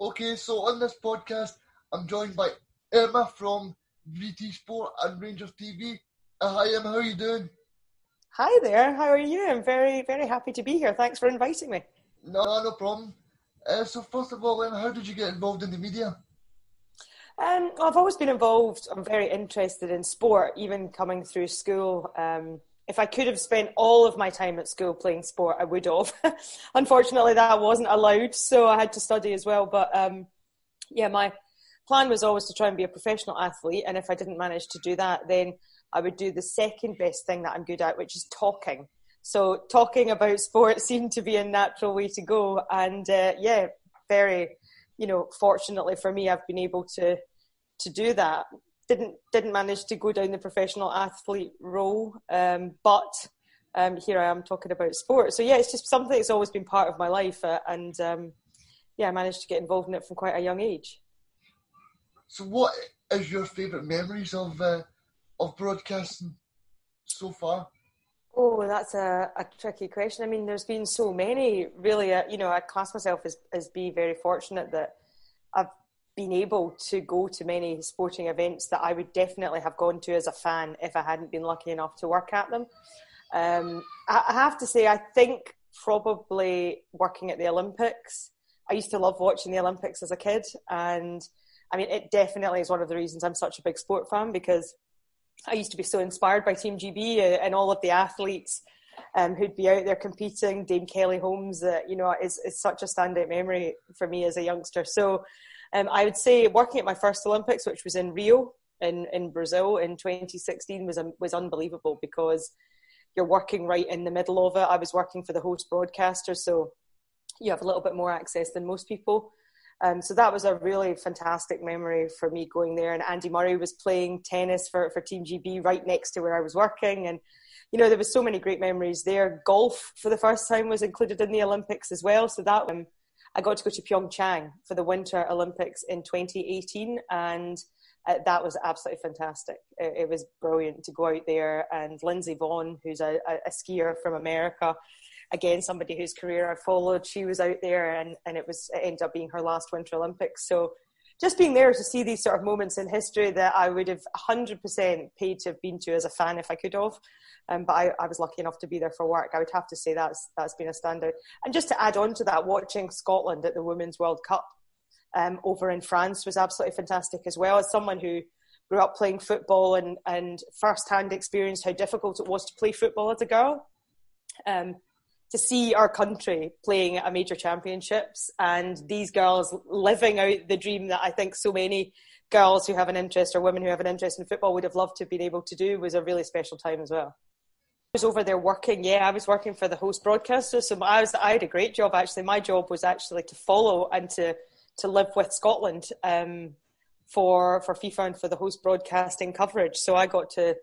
Okay, so on this podcast, I'm joined by Emma from BT Sport and Rangers TV. Uh, hi Emma, how are you doing? Hi there, how are you? I'm very, very happy to be here. Thanks for inviting me. No, no problem. Uh, so first of all, Emma, how did you get involved in the media? Um, I've always been involved. I'm very interested in sport, even coming through school. Um, if I could have spent all of my time at school playing sport, I would have. Unfortunately, that wasn't allowed, so I had to study as well. But um, yeah, my plan was always to try and be a professional athlete, and if I didn't manage to do that, then I would do the second best thing that I'm good at, which is talking. So talking about sport seemed to be a natural way to go, and uh, yeah, very, you know, fortunately for me, I've been able to to do that. Didn't didn't manage to go down the professional athlete role, um, but um, here I am talking about sport. So yeah, it's just something that's always been part of my life, uh, and um, yeah, I managed to get involved in it from quite a young age. So, what is your favourite memories of uh, of broadcasting so far? Oh, that's a, a tricky question. I mean, there's been so many. Really, uh, you know, I class myself as as being very fortunate that been able to go to many sporting events that I would definitely have gone to as a fan if I hadn't been lucky enough to work at them. Um, I, have to say, I think probably working at the Olympics. I used to love watching the Olympics as a kid, and I mean, it definitely is one of the reasons I'm such a big sport fan because I used to be so inspired by Team GB uh, and all of the athletes um, who'd be out there competing. Dame Kelly Holmes, uh, you know, is, is such a standout memory for me as a youngster. So um, I would say working at my first Olympics, which was in Rio in, in Brazil in 2016, was um, was unbelievable because you're working right in the middle of it. I was working for the host broadcaster, so you have a little bit more access than most people. Um, so that was a really fantastic memory for me going there. And Andy Murray was playing tennis for, for Team GB right next to where I was working. And, you know, there was so many great memories there. Golf for the first time was included in the Olympics as well. So that um, I got to go to Pyeongchang for the Winter Olympics in 2018. And uh, that was absolutely fantastic. It, it, was brilliant to go out there. And Lindsey Vonn, who's a, a skier from America, again somebody whose career I followed. She was out there, and and it was it ended up being her last Winter Olympics. So just being there to see these sort of moments in history that I would have 100% paid to have been to as a fan if I could have. Um, but I, I, was lucky enough to be there for work. I would have to say that's that's been a standout. And just to add on to that, watching Scotland at the Women's World Cup um, over in France was absolutely fantastic as well. As someone who grew up playing football and and firsthand experienced how difficult it was to play football as a girl. Um, to see our country playing at a major championships and these girls living out the dream that I think so many girls who have an interest or women who have an interest in football would have loved to have been able to do was a really special time as well. I was over there working, yeah, I was working for the host broadcaster, so I was I had a great job actually. My job was actually to follow and to to live with Scotland um, for for FIFA and for the host broadcasting coverage. So I got to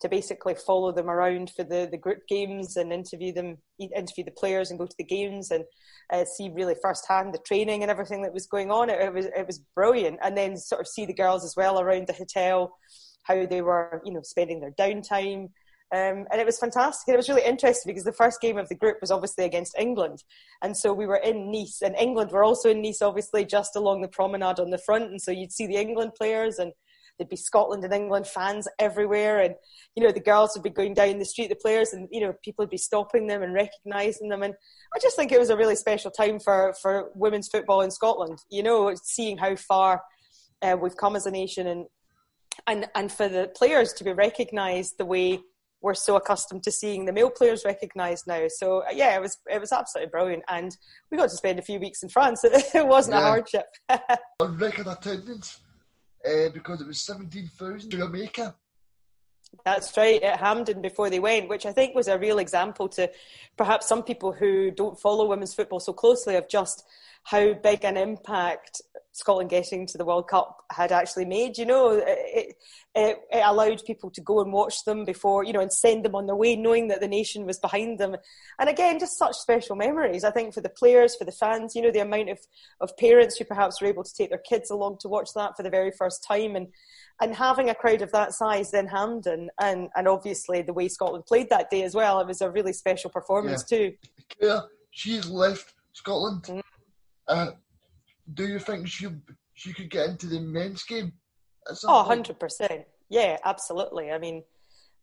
to basically follow them around for the, the group games and interview them, interview the players and go to the games and uh, see really firsthand the training and everything that was going on. It, it, was it was brilliant, and then sort of see the girls as well around the hotel, how they were you know spending their downtime. Um, and it was fantastic. It was really interesting because the first game of the group was obviously against England. And so we were in Nice, and England were also in Nice, obviously, just along the promenade on the front. And so you'd see the England players and there'd be Scotland and England fans everywhere, and you know the girls would be going down the street, the players, and you know people would be stopping them and recognising them, and I just think it was a really special time for for women's football in Scotland. You know, seeing how far uh, we've come as a nation, and and and for the players to be recognised the way we're so accustomed to seeing the male players recognised now. So uh, yeah, it was it was absolutely brilliant, and we got to spend a few weeks in France. It, wasn't yeah. a hardship. On record attendance uh, because it was 17,000 to Jamaica. That's right, at Hampden before they went, which I think was a real example to perhaps some people who don't follow women's football so closely of just how big an impact Scotland getting to the World Cup had actually made. You know, it, it, it, allowed people to go and watch them before, you know, and send them on their way, knowing that the nation was behind them. And again, just such special memories. I think for the players, for the fans, you know, the amount of, of parents who perhaps were able to take their kids along to watch that for the very first time, and and having a crowd of that size in Hampden, and and obviously the way Scotland played that day as well, it was a really special performance yeah. too. Yeah, she's left Scotland. Mm. Uh, do you think she she could get into the men's game? Oh, 100 percent. Yeah, absolutely. I mean,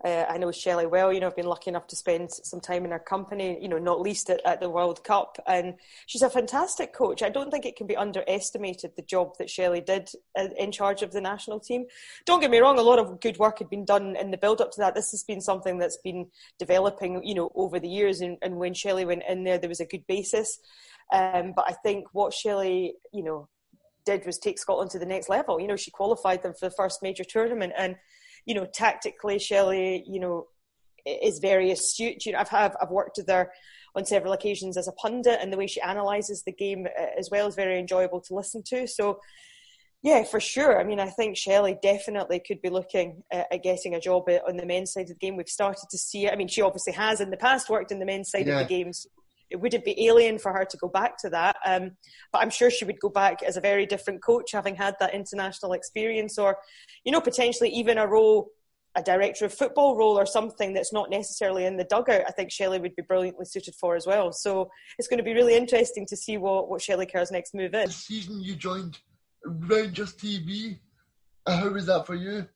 uh, I know Shelley well. You know, I've been lucky enough to spend some time in her company. You know, not least at, at, the World Cup, and she's a fantastic coach. I don't think it can be underestimated the job that Shelley did uh, in charge of the national team. Don't get me wrong; a lot of good work had been done in the build-up to that. This has been something that's been developing, you know, over the years. And, and when Shelley went in there, there was a good basis. Um, but I think what Shelley, you know, did was take Scotland to the next level. You know, she qualified them for the first major tournament and you know, tactically, Shelley, you know, is very astute. You know, I've have, I've worked with her on several occasions as a pundit, and the way she analyses the game uh, as well is very enjoyable to listen to. So, yeah, for sure. I mean, I think Shelley definitely could be looking at, getting a job on the men's side of the game. We've started to see it. I mean, she obviously has in the past worked in the men's side yeah. of the games. It wouldn't be alien for her to go back to that. Um, but I'm sure she would go back as a very different coach, having had that international experience, or, you know, potentially even a role, a director of football role, or something that's not necessarily in the dugout. I think Shelley would be brilliantly suited for as well. So it's going to be really interesting to see what, what Shelley Kerr's next move is. The season you joined Rangers TV, uh, how was that for you?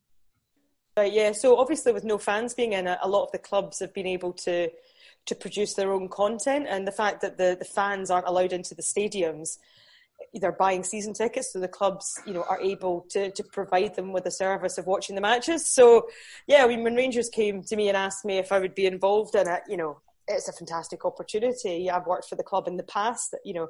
Uh, yeah, so obviously with no fans being in it, a lot of the clubs have been able to to produce their own content. And the fact that the, the fans aren't allowed into the stadiums they're buying season tickets so the clubs you know are able to, to provide them with the service of watching the matches. So yeah I mean, when rangers came to me and asked me if i would be involved in it you know it's a fantastic opportunity. I've worked for the club in the past That you know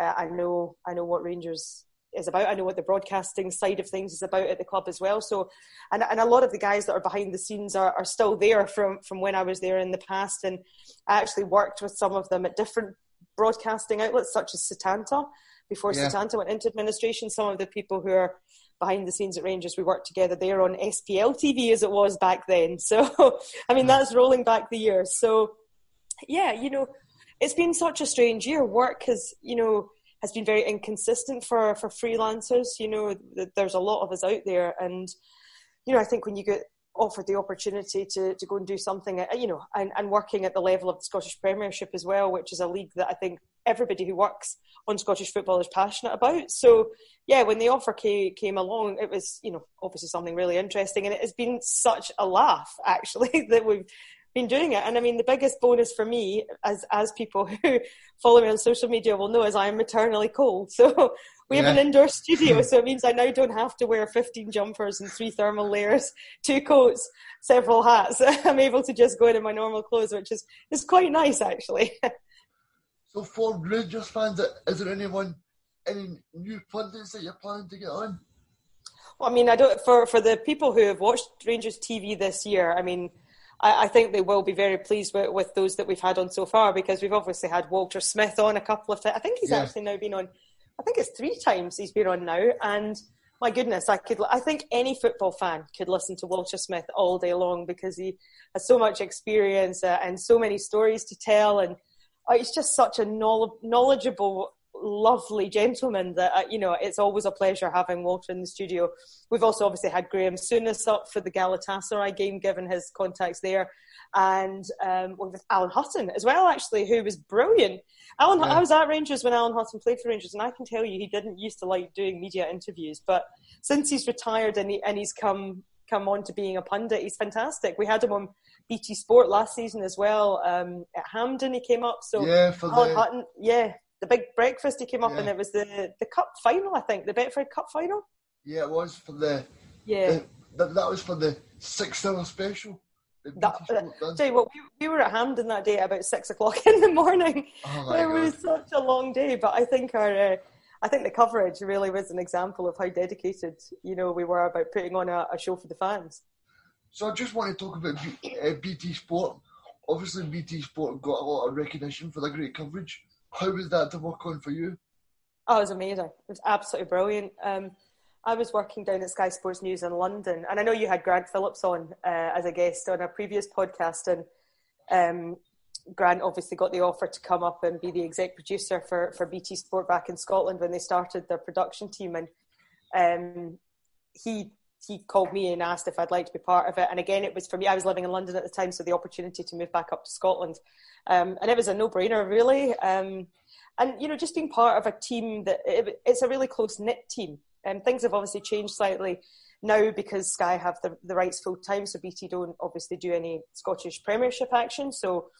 uh, i know i know what rangers is about. I know what the broadcasting side of things is about at the club as well. So, and, and a lot of the guys that are behind the scenes are, are still there from, from when I was there in the past. And I actually worked with some of them at different broadcasting outlets, such as Setanta. Before yeah. Setanta went into administration, some of the people who are behind the scenes at Rangers, we worked together there on SPL TV as it was back then. So, I mean, mm. that's rolling back the years. So, yeah, you know, it's been such a strange year. Work has, you know, has been very inconsistent for for freelancers. You know, there's a lot of us out there, and you know, I think when you get offered the opportunity to, to go and do something, uh, you know, and, and working at the level of the Scottish Premiership as well, which is a league that I think everybody who works on Scottish football is passionate about. So, yeah, when the offer came, came along, it was, you know, obviously something really interesting. And it has been such a laugh, actually, that we've been doing it. And I mean, the biggest bonus for me, as as people who follow me on social media will know, is I am maternally cold. So we have yeah. an indoor studio, so it means I now don't have to wear 15 jumpers and three thermal layers, two coats, several hats. I'm able to just go in in my normal clothes, which is is quite nice actually. so for Rangers fans, is there anyone, any new pundits that you're planning to get on? Well, I mean, I don't. For for the people who have watched Rangers TV this year, I mean I, I, think they will be very pleased with, with those that we've had on so far because we've obviously had Walter Smith on a couple of times. I think he's yeah. actually now been on. I think it's three times he's been on now, and my goodness, I could. I think any football fan could listen to Walter Smith all day long because he has so much experience uh, and so many stories to tell, and uh, he's just such a knowledgeable lovely gentleman that uh, you know it's always a pleasure having Walter in the studio. We've also obviously had Graeme Souness up for the Galatasaray game, given his contacts there, and um, with Alan Hutton as well, actually, who was brilliant. Alan, yeah. I was at Rangers when Alan Hutton played for Rangers, and I can tell you he didn't used to like doing media interviews, but since he's retired and, he, and he's come come on to being a pundit, he's fantastic. We had him on BT Sport last season as well. Um, at Hampden, he came up. So yeah, for Alan the... Hutton, yeah, the big breakfast he came up yeah. and it was the the cup final I think the Betfred Cup final yeah it was for the yeah the, that, that was for the six hour special that, uh, tell you what, we, we, were at Hampden that day at about six o'clock in the morning. Oh it God. was such a long day, but I think our, uh, I think the coverage really was an example of how dedicated, you know, we were about putting on a, a show for the fans. So I just want to talk about B, uh, BT Sport. Obviously, BT Sport got a lot of recognition for the great coverage. How was that to work on for you? Oh, it was amazing. It was absolutely brilliant. Um, I was working down at Sky Sports News in London, and I know you had Grant Phillips on uh, as a guest on a previous podcast, and um, Grant obviously got the offer to come up and be the exec producer for, for BT Sport back in Scotland when they started their production team, and um, he he called me and asked if I'd like to be part of it. And again, it was for me. I was living in London at the time, so the opportunity to move back up to Scotland, um, and it was a no-brainer, really. Um, and you know, just being part of a team that it, it's a really close knit team. And things have obviously changed slightly now because Sky have the, the rights full time, so BT don't obviously do any Scottish Premiership action. So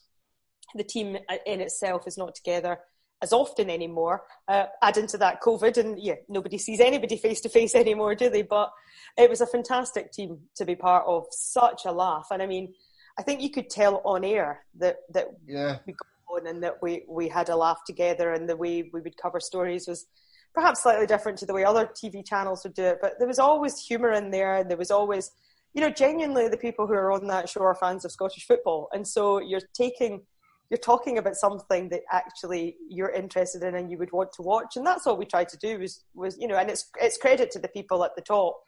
the team in itself is not together as often anymore. Uh, add into that COVID, and yeah, nobody sees anybody face to face anymore, do they? But it was a fantastic team to be part of. Such a laugh, and I mean, I think you could tell on air that that yeah. we got on and that we we had a laugh together, and the way we would cover stories was perhaps slightly different to the way other TV channels would do it. But there was always humour in there, and there was always, you know, genuinely the people who are on that show are fans of Scottish football, and so you're taking you're talking about something that actually you're interested in and you would want to watch. And that's what we tried to do was was you know and it's it's credit to the people at the top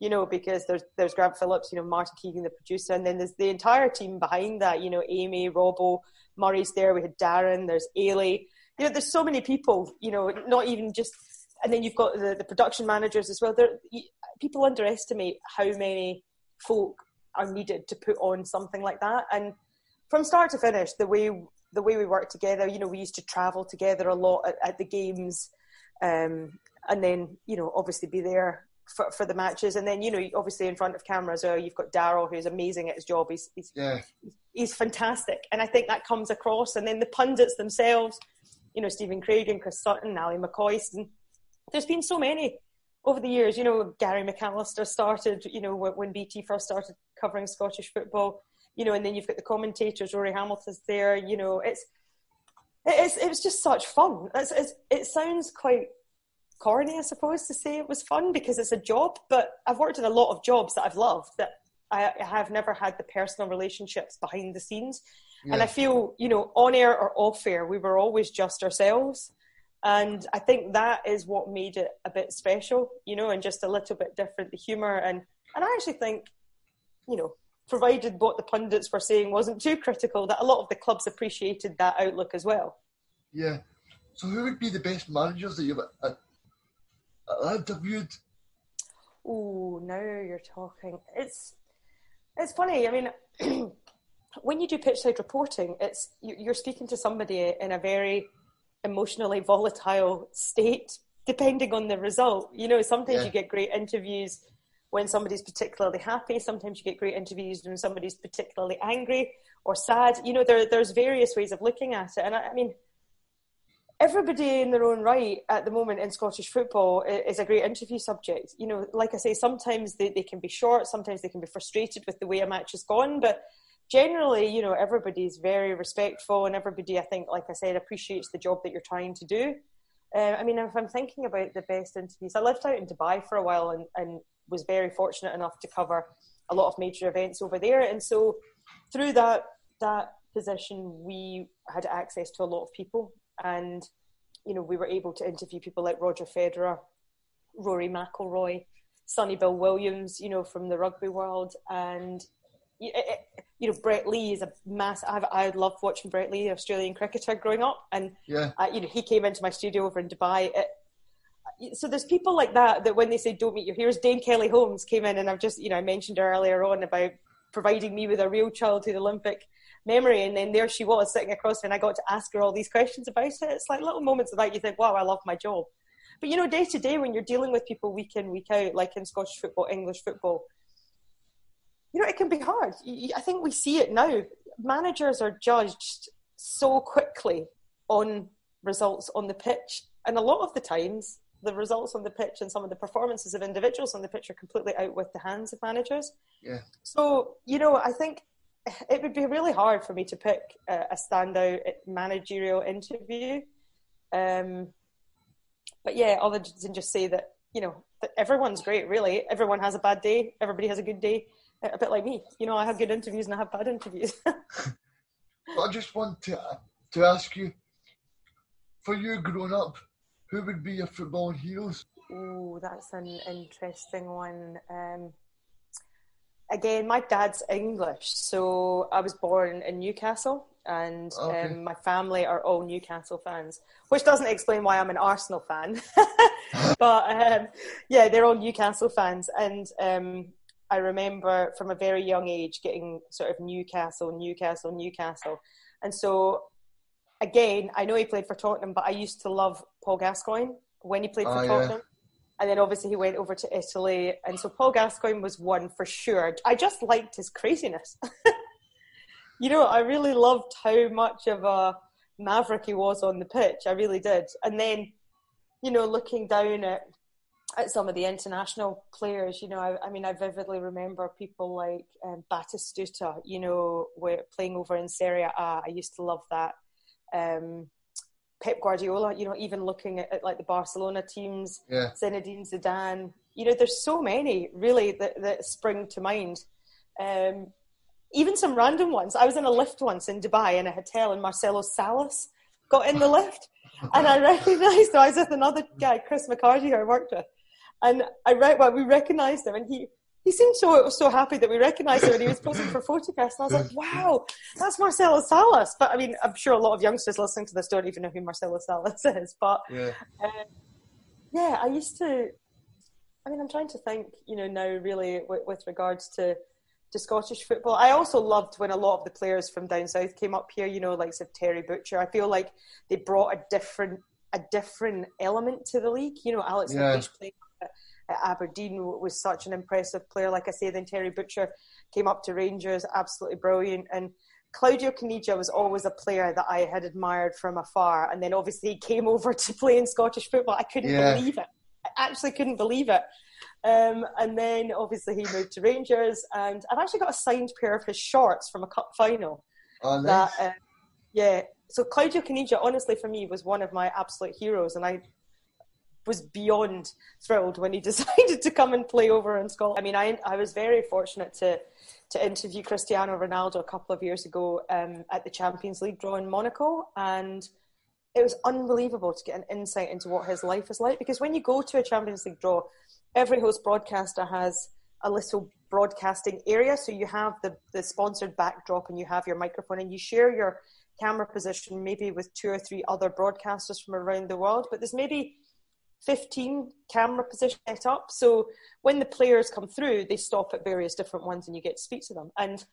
you know because there's there's Grant Phillips you know Martin Keegan the producer and then there's the entire team behind that you know Amy Robbo Murray's there we had Darren there's Ailey. You know there's so many people you know not even just and then you've got the, the production managers as well. There people underestimate how many folk are needed to put on something like that. And from start to finish, the way the way we worked together, you know, we used to travel together a lot at, at the games, um, and then you know, obviously be there for, for the matches, and then you know, obviously in front of cameras, as well. You've got Daryl, who's amazing at his job. He's he's, yeah. he's fantastic, and I think that comes across. And then the pundits themselves, you know, Stephen Craig and Chris Sutton, Ally McCoist, and there's been so many over the years. You know, Gary McAllister started, you know, when BT first started covering Scottish football you know, and then you've got the commentators, Rory Hamilton's there, you know, it's, it's, it was just such fun. It's, it's, it sounds quite corny, I suppose, to say it was fun because it's a job, but I've worked in a lot of jobs that I've loved that I, I have never had the personal relationships behind the scenes. Yeah. And I feel, you know, on air or off air, we were always just ourselves. And I think that is what made it a bit special, you know, and just a little bit different, the humour. And, and I actually think, you know, provided what the pundits were saying wasn't too critical, that a lot of the clubs appreciated that outlook as well. Yeah. So, who would be the best managers that you've uh, uh, interviewed? Oh, now you're talking. It's it's funny. I mean, when you do pitch side reporting, it's you're speaking to somebody in a very emotionally volatile state, depending on the result. You know, sometimes yeah. you get great interviews when somebody's particularly happy. Sometimes you get great interviews when somebody's particularly angry or sad. You know, there, there's various ways of looking at it. And I, I mean, everybody in their own right at the moment in Scottish football is a great interview subject. You know, like I say, sometimes they, they can be short, sometimes they can be frustrated with the way a match has gone, but generally, you know, everybody's very respectful and everybody, I think, like I said, appreciates the job that you're trying to do. Uh, I mean, if I'm thinking about the best interviews, I lived out in Dubai for a while and, and was very fortunate enough to cover a lot of major events over there. And so through that that position, we had access to a lot of people, and you know we were able to interview people like Roger Federer, Rory McIlroy, Sonny Bill Williams, you know from the rugby world, and eh, eh, you know Brett Lee is a mass. I've, I loved watching Brett Lee, Australian cricketer, growing up, and yeah. Uh, you know he came into my studio over in Dubai. So there's people like that that when they say don't meet your heroes, Dame Kelly Holmes came in and I've just you know I mentioned earlier on about providing me with a real childhood Olympic memory, and then there she was sitting across me, and I got to ask her all these questions about it. It's like little moments of that you think, wow, I love my job. But you know, day to day when you're dealing with people week in week out, like in Scottish football, English football, you know it can be hard. I think we see it now. Managers are judged so quickly on results on the pitch, and a lot of the times the results on the pitch and some of the performances of individuals on the pitch are completely out with the hands of managers. Yeah. So, you know, I think it would be really hard for me to pick a, a standout managerial interview. Um, but yeah, other than just say that, you know, that everyone's great, really. Everyone has a bad day, everybody has a good day. A bit like me. You know, I have good interviews and I have bad interviews. I just want to, to ask you, for you growing up, who would be your football heroes? Oh, that's an interesting one. Um, again, my dad's English, so I was born in Newcastle, and okay. um, my family are all Newcastle fans, which doesn't explain why I'm an Arsenal fan. but um, yeah, they're all Newcastle fans, and um, I remember from a very young age getting sort of Newcastle, Newcastle, Newcastle, and so again, I know he played for Tottenham, but I used to love Paul Gascoigne when he played for oh, Tottenham. Yeah. And then obviously he went over to Italy. And so Paul Gascoigne was one for sure. I just liked his craziness. you know, I really loved how much of a maverick he was on the pitch. I really did. And then, you know, looking down at at some of the international players, you know, I, I mean, I vividly remember people like um, Batistuta, you know, playing over in Serie A. I used to love that. Um, Pep Guardiola, you know, even looking at, at, like the Barcelona teams, yeah. Zinedine Zidane, you know, there's so many really that, that spring to mind. Um, even some random ones. I was in a lift once in Dubai in a hotel, and Marcelo Salas got in the lift, and I recognised. I was with another guy, Chris McCarty, who I worked with, and I re- well, we recognised him, and he he seemed so so happy that we recognised him, and he was posing for photographs. And I was like, "Wow, that's Marcelo Salas." But I mean, I'm sure a lot of youngsters listening to this don't even know who Marcelo Salas is. But yeah, um, yeah, I used to. I mean, I'm trying to think, you know, now really with, with regards to to Scottish football. I also loved when a lot of the players from down south came up here. You know, like of Terry Butcher. I feel like they brought a different a different element to the league. You know, Alex yeah. playing Aberdeen was such an impressive player. Like I say, then Terry Butcher came up to Rangers, absolutely brilliant. And Claudio Caniggia was always a player that I had admired from afar. And then obviously he came over to play in Scottish football. I couldn't yeah. believe it. I actually couldn't believe it. Um, and then obviously he moved to Rangers, and I've actually got a signed pair of his shorts from a cup final. Oh, nice. That, uh, yeah. So Claudio Caniggia, honestly, for me, was one of my absolute heroes, and I was beyond thrilled when he decided to come and play over in Scotland. I mean, I, I was very fortunate to to interview Cristiano Ronaldo a couple of years ago um, at the Champions League draw in Monaco, and it was unbelievable to get an insight into what his life is like. Because when you go to a Champions League draw, every host broadcaster has a little broadcasting area, so you have the the sponsored backdrop, and you have your microphone, and you share your camera position maybe with two or three other broadcasters from around the world. But there's maybe 15 camera position set up. So when the players come through, they stop at various different ones and you get to speak to them. And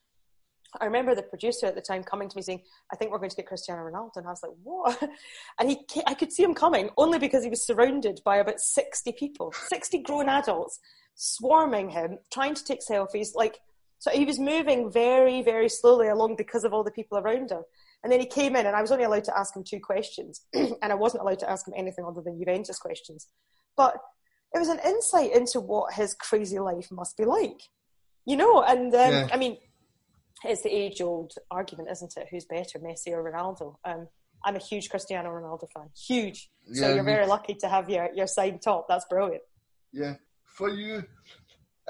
I remember the producer at the time coming to me saying, I think we're going to get Cristiano Ronaldo. And I was like, what? And he, I could see him coming only because he was surrounded by about 60 people, 60 grown adults swarming him, trying to take selfies. Like, so he was moving very, very slowly along because of all the people around him. And then he came in, and I was only allowed to ask him two questions, and I wasn't allowed to ask him anything other than Juventus questions. But it was an insight into what his crazy life must be like, you know. And um, yeah. I mean, it's the age-old argument, isn't it? Who's better, Messi or Ronaldo? Um, I'm a huge Cristiano Ronaldo fan, huge. So yeah, you're very lucky to have your your side top. That's brilliant. Yeah, for you,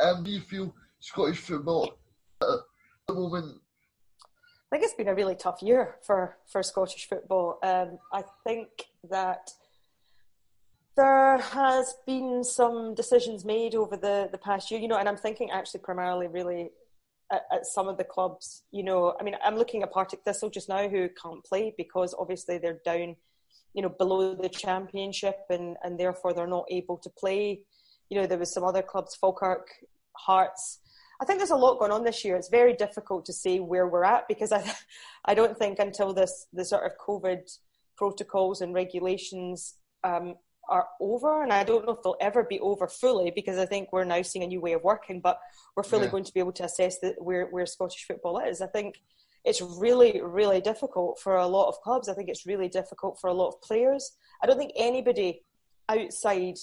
um, do you feel Scottish football at the moment I think it's been a really tough year for, for Scottish football. Um, I think that there has been some decisions made over the, the past year, you know, and I'm thinking actually primarily really at, at, some of the clubs, you know, I mean, I'm looking at Partick Thistle just now who can't play because obviously they're down, you know, below the championship and, and therefore they're not able to play. You know, there was some other clubs, Falkirk, Hearts, I think there's a lot going on this year. It's very difficult to say where we're at because I, I don't think until this the sort of COVID protocols and regulations um, are over, and I don't know if they'll ever be over fully because I think we're now seeing a new way of working, but we're fully yeah. going to be able to assess the, where where Scottish football is. I think it's really really difficult for a lot of clubs. I think it's really difficult for a lot of players. I don't think anybody outside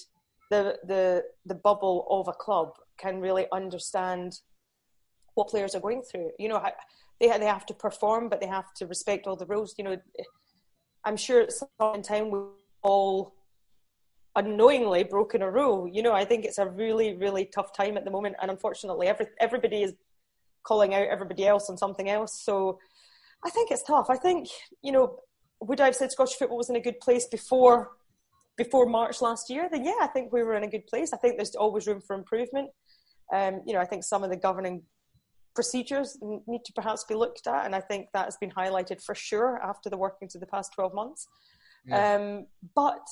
the the the bubble of a club can really understand what players are going through. You know, they they have to perform, but they have to respect all the rules. You know, I'm sure at some point in time we all unknowingly broken a rule. You know, I think it's a really really tough time at the moment, and unfortunately, every everybody is calling out everybody else on something else. So, I think it's tough. I think you know, would I have said Scottish football was in a good place before? Before March last year, then yeah, I think we were in a good place. I think there's always room for improvement. Um, you know, I think some of the governing procedures need to perhaps be looked at, and I think that has been highlighted for sure after the workings of the past 12 months. Yeah. Um, but,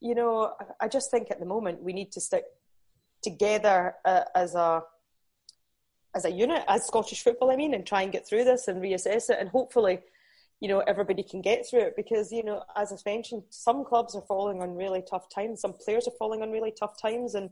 you know, I just think at the moment we need to stick together uh, as a as a unit, as Scottish football, I mean, and try and get through this and reassess it, and hopefully you know everybody can get through it because you know as I've mentioned some clubs are falling on really tough times some players are falling on really tough times and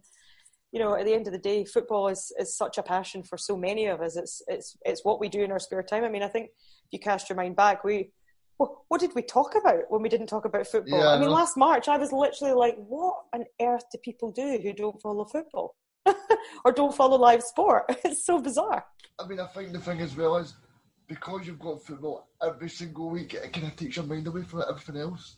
you know at the end of the day football is, is such a passion for so many of us it's it's it's what we do in our spare time i mean i think if you cast your mind back we what did we talk about when we didn't talk about football? Yeah, I mean, last March, I was literally like, what on earth do people do who don't follow football or don't follow live sport? It's so bizarre. I mean, I think the thing as well is because you've got football every single week, it kind of takes your mind away from everything else.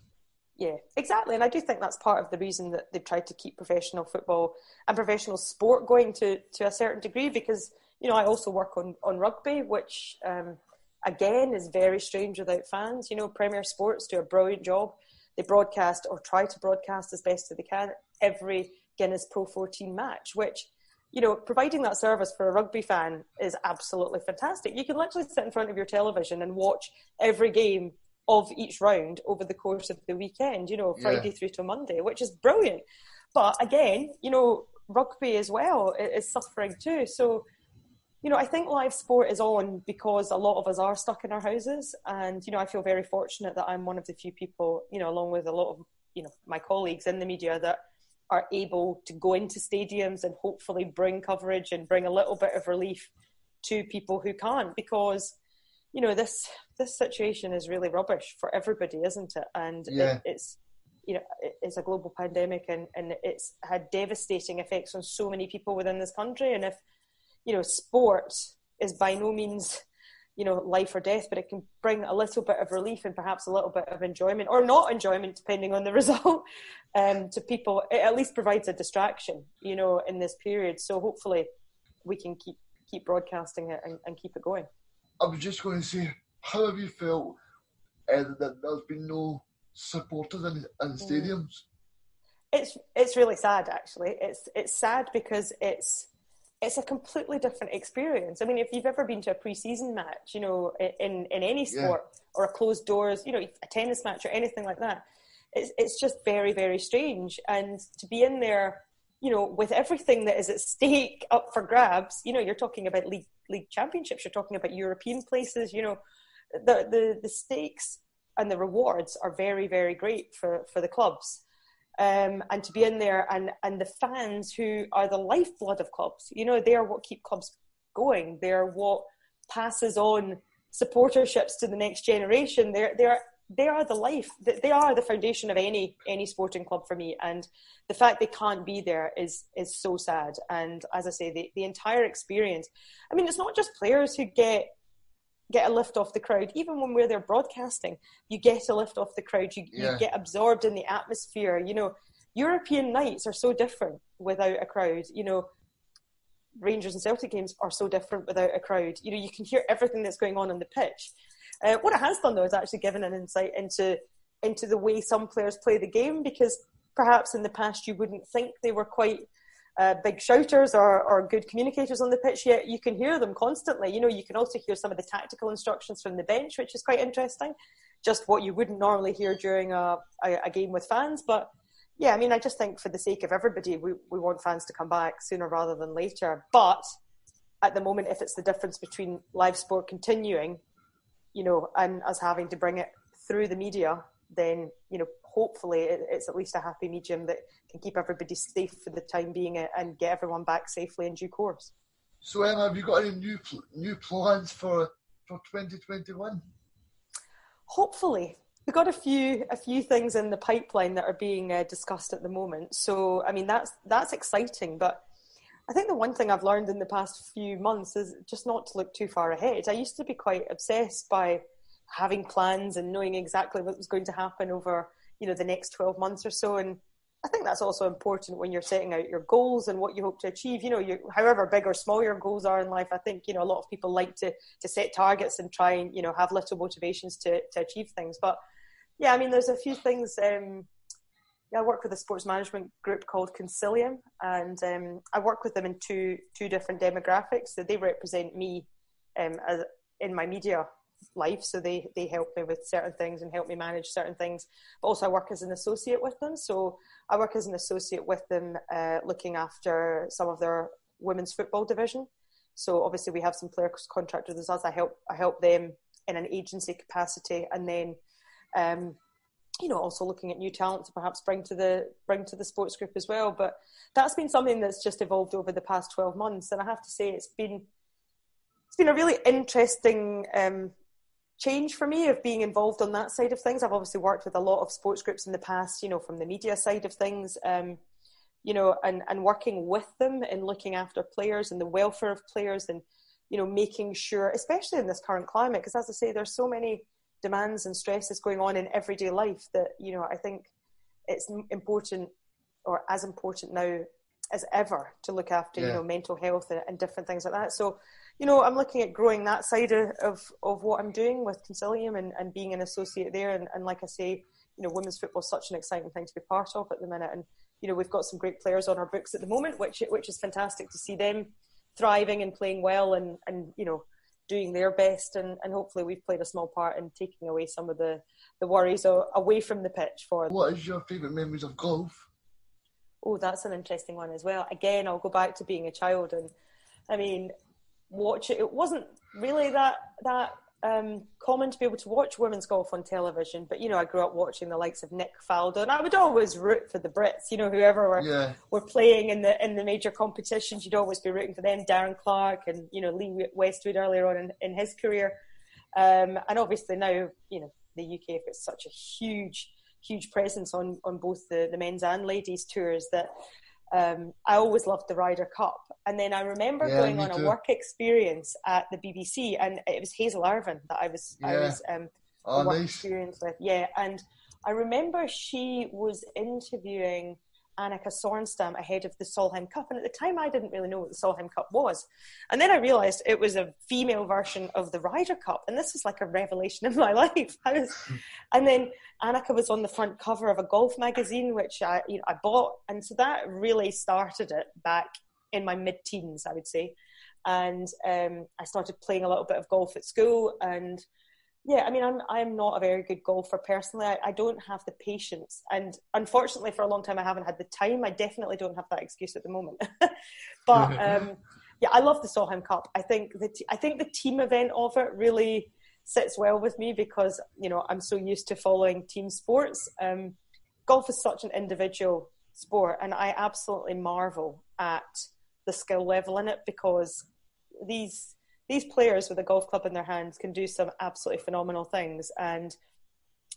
Yeah, exactly. And I do think that's part of the reason that they've tried to keep professional football and professional sport going to, to a certain degree because, you know, I also work on, on rugby, which um, again is very strange without fans. You know, Premier Sports do a brilliant job. They broadcast or try to broadcast as best as they can every Guinness Pro 14 match, which you know, providing that service for a rugby fan is absolutely fantastic. You can literally sit in front of your television and watch every game of each round over the course of the weekend, you know, Friday yeah. through to Monday, which is brilliant. But again, you know, rugby as well is suffering too. So, you know, I think live sport is on because a lot of us are stuck in our houses. And, you know, I feel very fortunate that I'm one of the few people, you know, along with a lot of, you know, my colleagues in the media that are able to go into stadiums and hopefully bring coverage and bring a little bit of relief to people who can't because you know this this situation is really rubbish for everybody isn't it and yeah. it, it's you know it's a global pandemic and and it's had devastating effects on so many people within this country and if you know sport is by no means you know life or death but it can bring a little bit of relief and perhaps a little bit of enjoyment or not enjoyment depending on the result um, to people. It at least provides a distraction you know in this period. So hopefully we can keep keep broadcasting it and, and keep it going. I was just going to say how have you felt uh, that there's been no supporters in, in mm. stadiums? It's it's really sad actually. It's it's sad because it's it's a completely different experience. I mean, if you've ever been to a pre-season match, you know, in in any sport yeah. or a closed doors, you know, a tennis match or anything like that, it's it's just very very strange. And to be in there, you know, with everything that is at stake up for grabs, you know, you're talking about league league championships, you're talking about European places, you know, the the the stakes and the rewards are very very great for for the clubs um, and to be in there and and the fans who are the lifeblood of clubs you know they are what keep clubs going. They're what passes on supporterships to the next generation. They're they're they are the life they are the foundation of any any sporting club for me. And the fact they can't be there is is so sad. And as i say the, the entire experience i mean it's not just players who get get a lift off the crowd. Even when we're there broadcasting, you get a lift off the crowd. You, yeah. you get absorbed in the atmosphere. You know, European nights are so different without a crowd. You know, Rangers and Celtic games are so different without a crowd. You know, you can hear everything that's going on on the pitch. Uh, what it has done though is actually given an insight into into the way some players play the game because perhaps in the past you wouldn't think they were quite uh, big shouters or, or good communicators on the pitch yet you can hear them constantly. You know you can also hear some of the tactical instructions from the bench which is quite interesting. Just what you wouldn't normally hear during a, a, a game with fans. But yeah i mean i just think for the sake of everybody we, we want fans to come back sooner rather than later. But at the moment if it's the difference between live sport continuing you know and us having to bring it through the media then you know hopefully it's at least a happy medium that can keep everybody safe for the time being and get everyone back safely in due course. So Emma, have you got any new new plans for for 2021? Hopefully, we've got a few a few things in the pipeline that are being uh, discussed at the moment. So I mean that's that's exciting, but I think the one thing I've learned in the past few months is just not to look too far ahead. I used to be quite obsessed by having plans and knowing exactly what was going to happen over you know the next 12 months or so and I think that's also important when you're setting out your goals and what you hope to achieve. You know, you, however big or small your goals are in life, I think you know a lot of people like to to set targets and try and you know have little motivations to to achieve things. But yeah, I mean, there's a few things. Um, yeah, I work with a sports management group called Consilium, and um, I work with them in two two different demographics. So they represent me um, as in my media life. So they, they help me with certain things and help me manage certain things. But also, I work as an associate with them. So I work as an associate with them, uh, looking after some of their women's football division. So obviously, we have some players contracted with us. I help I help them in an agency capacity, and then um, you know also looking at new talent to perhaps bring to the bring to the sports group as well. But that's been something that's just evolved over the past twelve months, and I have to say it's been it's been a really interesting um, change for me of being involved on that side of things. I've obviously worked with a lot of sports groups in the past, you know, from the media side of things. Um, you know, and, and working with them and looking after players and the welfare of players and, you know, making sure, especially in this current climate, because as I say, there's so many demands and stresses going on in everyday life that, you know, I think it's important or as important now as ever to look after, yeah. you know, mental health and, and, different things like that. So, you know, I'm looking at growing that side of, of, of what I'm doing with Consilium and, and being an associate there. And, and like I say, you know, women's football is such an exciting thing to be part of at the minute. And you know we've got some great players on our books at the moment, which which is fantastic to see them thriving and playing well and and you know doing their best and, and hopefully we've played a small part in taking away some of the, the worries away from the pitch for them. What is your favourite memories of golf? Oh, that's an interesting one as well. Again, I'll go back to being a child and I mean, watch it. It wasn't really that that um, common to be able to watch women's golf on television, but you know, I grew up watching the likes of Nick Faldo, and I would always root for the Brits. You know, whoever were yeah. were playing in the in the major competitions, you'd always be rooting for them. Darren Clarke and you know Lee Westwood earlier on in, in his career, um, and obviously now you know the UK have got such a huge huge presence on on both the the men's and ladies tours that um, I always loved the Ryder Cup. And then I remember yeah, going on too. a work experience at the BBC, and it was Hazel Irvine that I was yeah. I was um, oh, work nice. experience with. Yeah, and I remember she was interviewing Annika Sorenstam ahead of the Solheim Cup. And at the time, I didn't really know what the Solheim Cup was. And then I realized it was a female version of the Ryder Cup. And this was like a revelation in my life. Was, and then Annika was on the front cover of a golf magazine, which I, you know, I bought. And so that really started it back in my mid teens, I would say. And um, I started playing a little bit of golf at school and yeah, I mean, I'm I'm not a very good golfer personally. I, I don't have the patience, and unfortunately, for a long time, I haven't had the time. I definitely don't have that excuse at the moment. but um, yeah, I love the Solheim Cup. I think the t- I think the team event of it really sits well with me because you know I'm so used to following team sports. Um, golf is such an individual sport, and I absolutely marvel at the skill level in it because these these players with a golf club in their hands can do some absolutely phenomenal things. And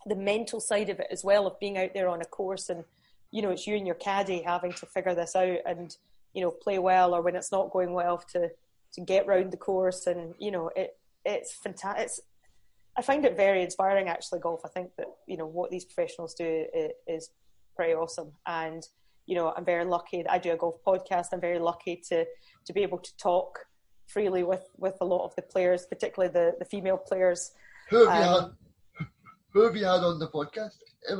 the mental side of it as well of being out there on a course and you know it's you and your caddy having to figure this out and you know play well or when it's not going well to to get round the course. And you know it it's fantastic it's, I find it very inspiring actually golf. I think that you know what these professionals do is pretty awesome. And you know I'm very lucky that I do a golf podcast. I'm very lucky to to be able to talk freely with with a lot of the players, particularly the the female players. Who have you um, had? Who have you had on the podcast?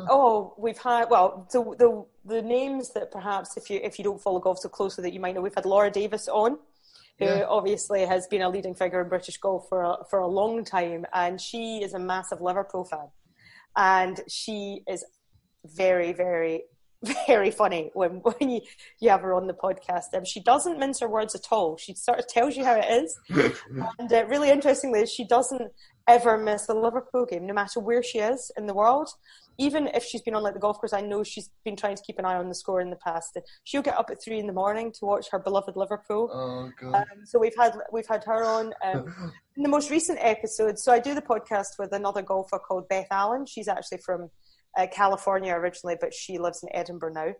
Oh, we've had well, so the the names that perhaps if you if you don't follow golf so closely that you might know, we've had Laura Davies on, who yeah. obviously has been a leading figure in British golf for a, for a long time, and she is a massive Liverpool fan, and she is very very very funny when, when you, you have her on the podcast. Um, she doesn't mince her words at all. She sort of tells you how it is. and uh, really interestingly, she doesn't ever miss a Liverpool game, no matter where she is in the world. Even if she's been on like the golf course, I know she's been trying to keep an eye on the score in the past. She'll get up at three in the morning to watch her beloved Liverpool. Oh God! Um, so we've had we've had her on um, in the most recent episode. So I do the podcast with another golfer called Beth Allen. She's actually from uh, California originally, but she lives in Edinburgh now.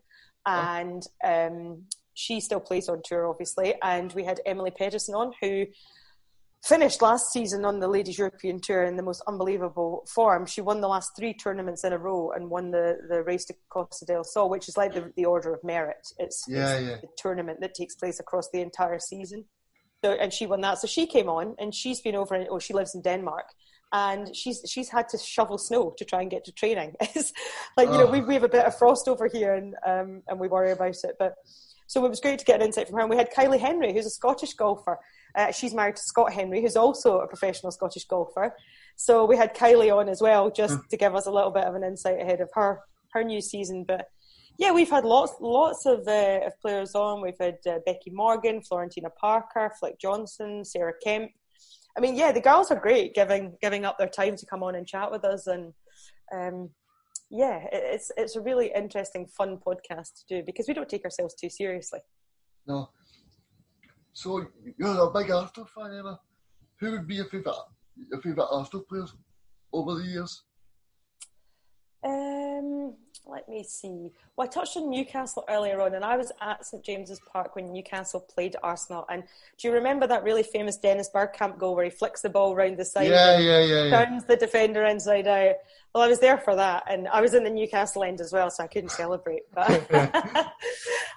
And um, she still plays on tour, obviously. And we had Emily Pedersen on, who finished last season on the Ladies European Tour in the most unbelievable form. She won the last three tournaments in a row and won the, the race to Costa del Sol, which is like the, the Order of Merit. It's, yeah, it's yeah. the tournament that takes place across the entire season. So, and she won that. So she came on, and she's been over. In, oh, she lives in Denmark, and she's she's had to shovel snow to try and get to training. it's like you know we, we have a bit of frost over here and um, and we worry about it. But so it was great to get an insight from her. And we had Kylie Henry, who's a Scottish golfer. Uh, she's married to Scott Henry, who's also a professional Scottish golfer. So we had Kylie on as well, just mm. to give us a little bit of an insight ahead of her her new season. But yeah, we've had lots lots of, uh, of players on. We've had uh, Becky Morgan, Florentyna Parker, Flick Johnson, Sarah Kemp. I mean, yeah, the girls are great, giving giving up their time to come on and chat with us, and um, yeah, it's it's a really interesting, fun podcast to do because we don't take ourselves too seriously. No. So you're a big Arsenal fan, Emma. Who would be your favourite your favourite Arsenal players over the years? Um, let me see. Well, I touched on Newcastle earlier on, and I was at St James's Park when Newcastle played Arsenal. And do you remember that really famous Dennis Bergkamp goal where he flicks the ball round the side yeah, and yeah, yeah, yeah. turns the defender inside out? Well, I was there for that, and I was in the Newcastle end as well, so I couldn't celebrate. But uh,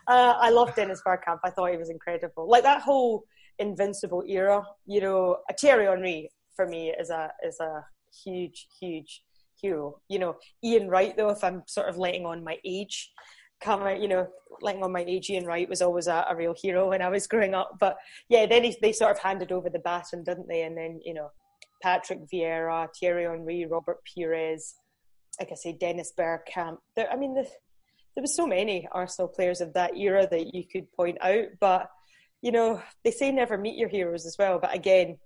I loved Dennis Bergkamp. I thought he was incredible. Like that whole invincible era, you know, a Thierry Henry for me is a is a huge, huge hero. You know, Ian Wright though, if I'm sort of letting on my age, come you know, letting on my age, Ian Wright was always a, a real hero when I was growing up. But yeah, then he, they sort of handed over the baton, didn't they? And then you know, Patrick Vieira, Thierry Henry, Robert Pires, like I say, Dennis Bergkamp. There, I mean, the, there was so many Arsenal players of that era that you could point out, but you know, they say never meet your heroes as well. But again,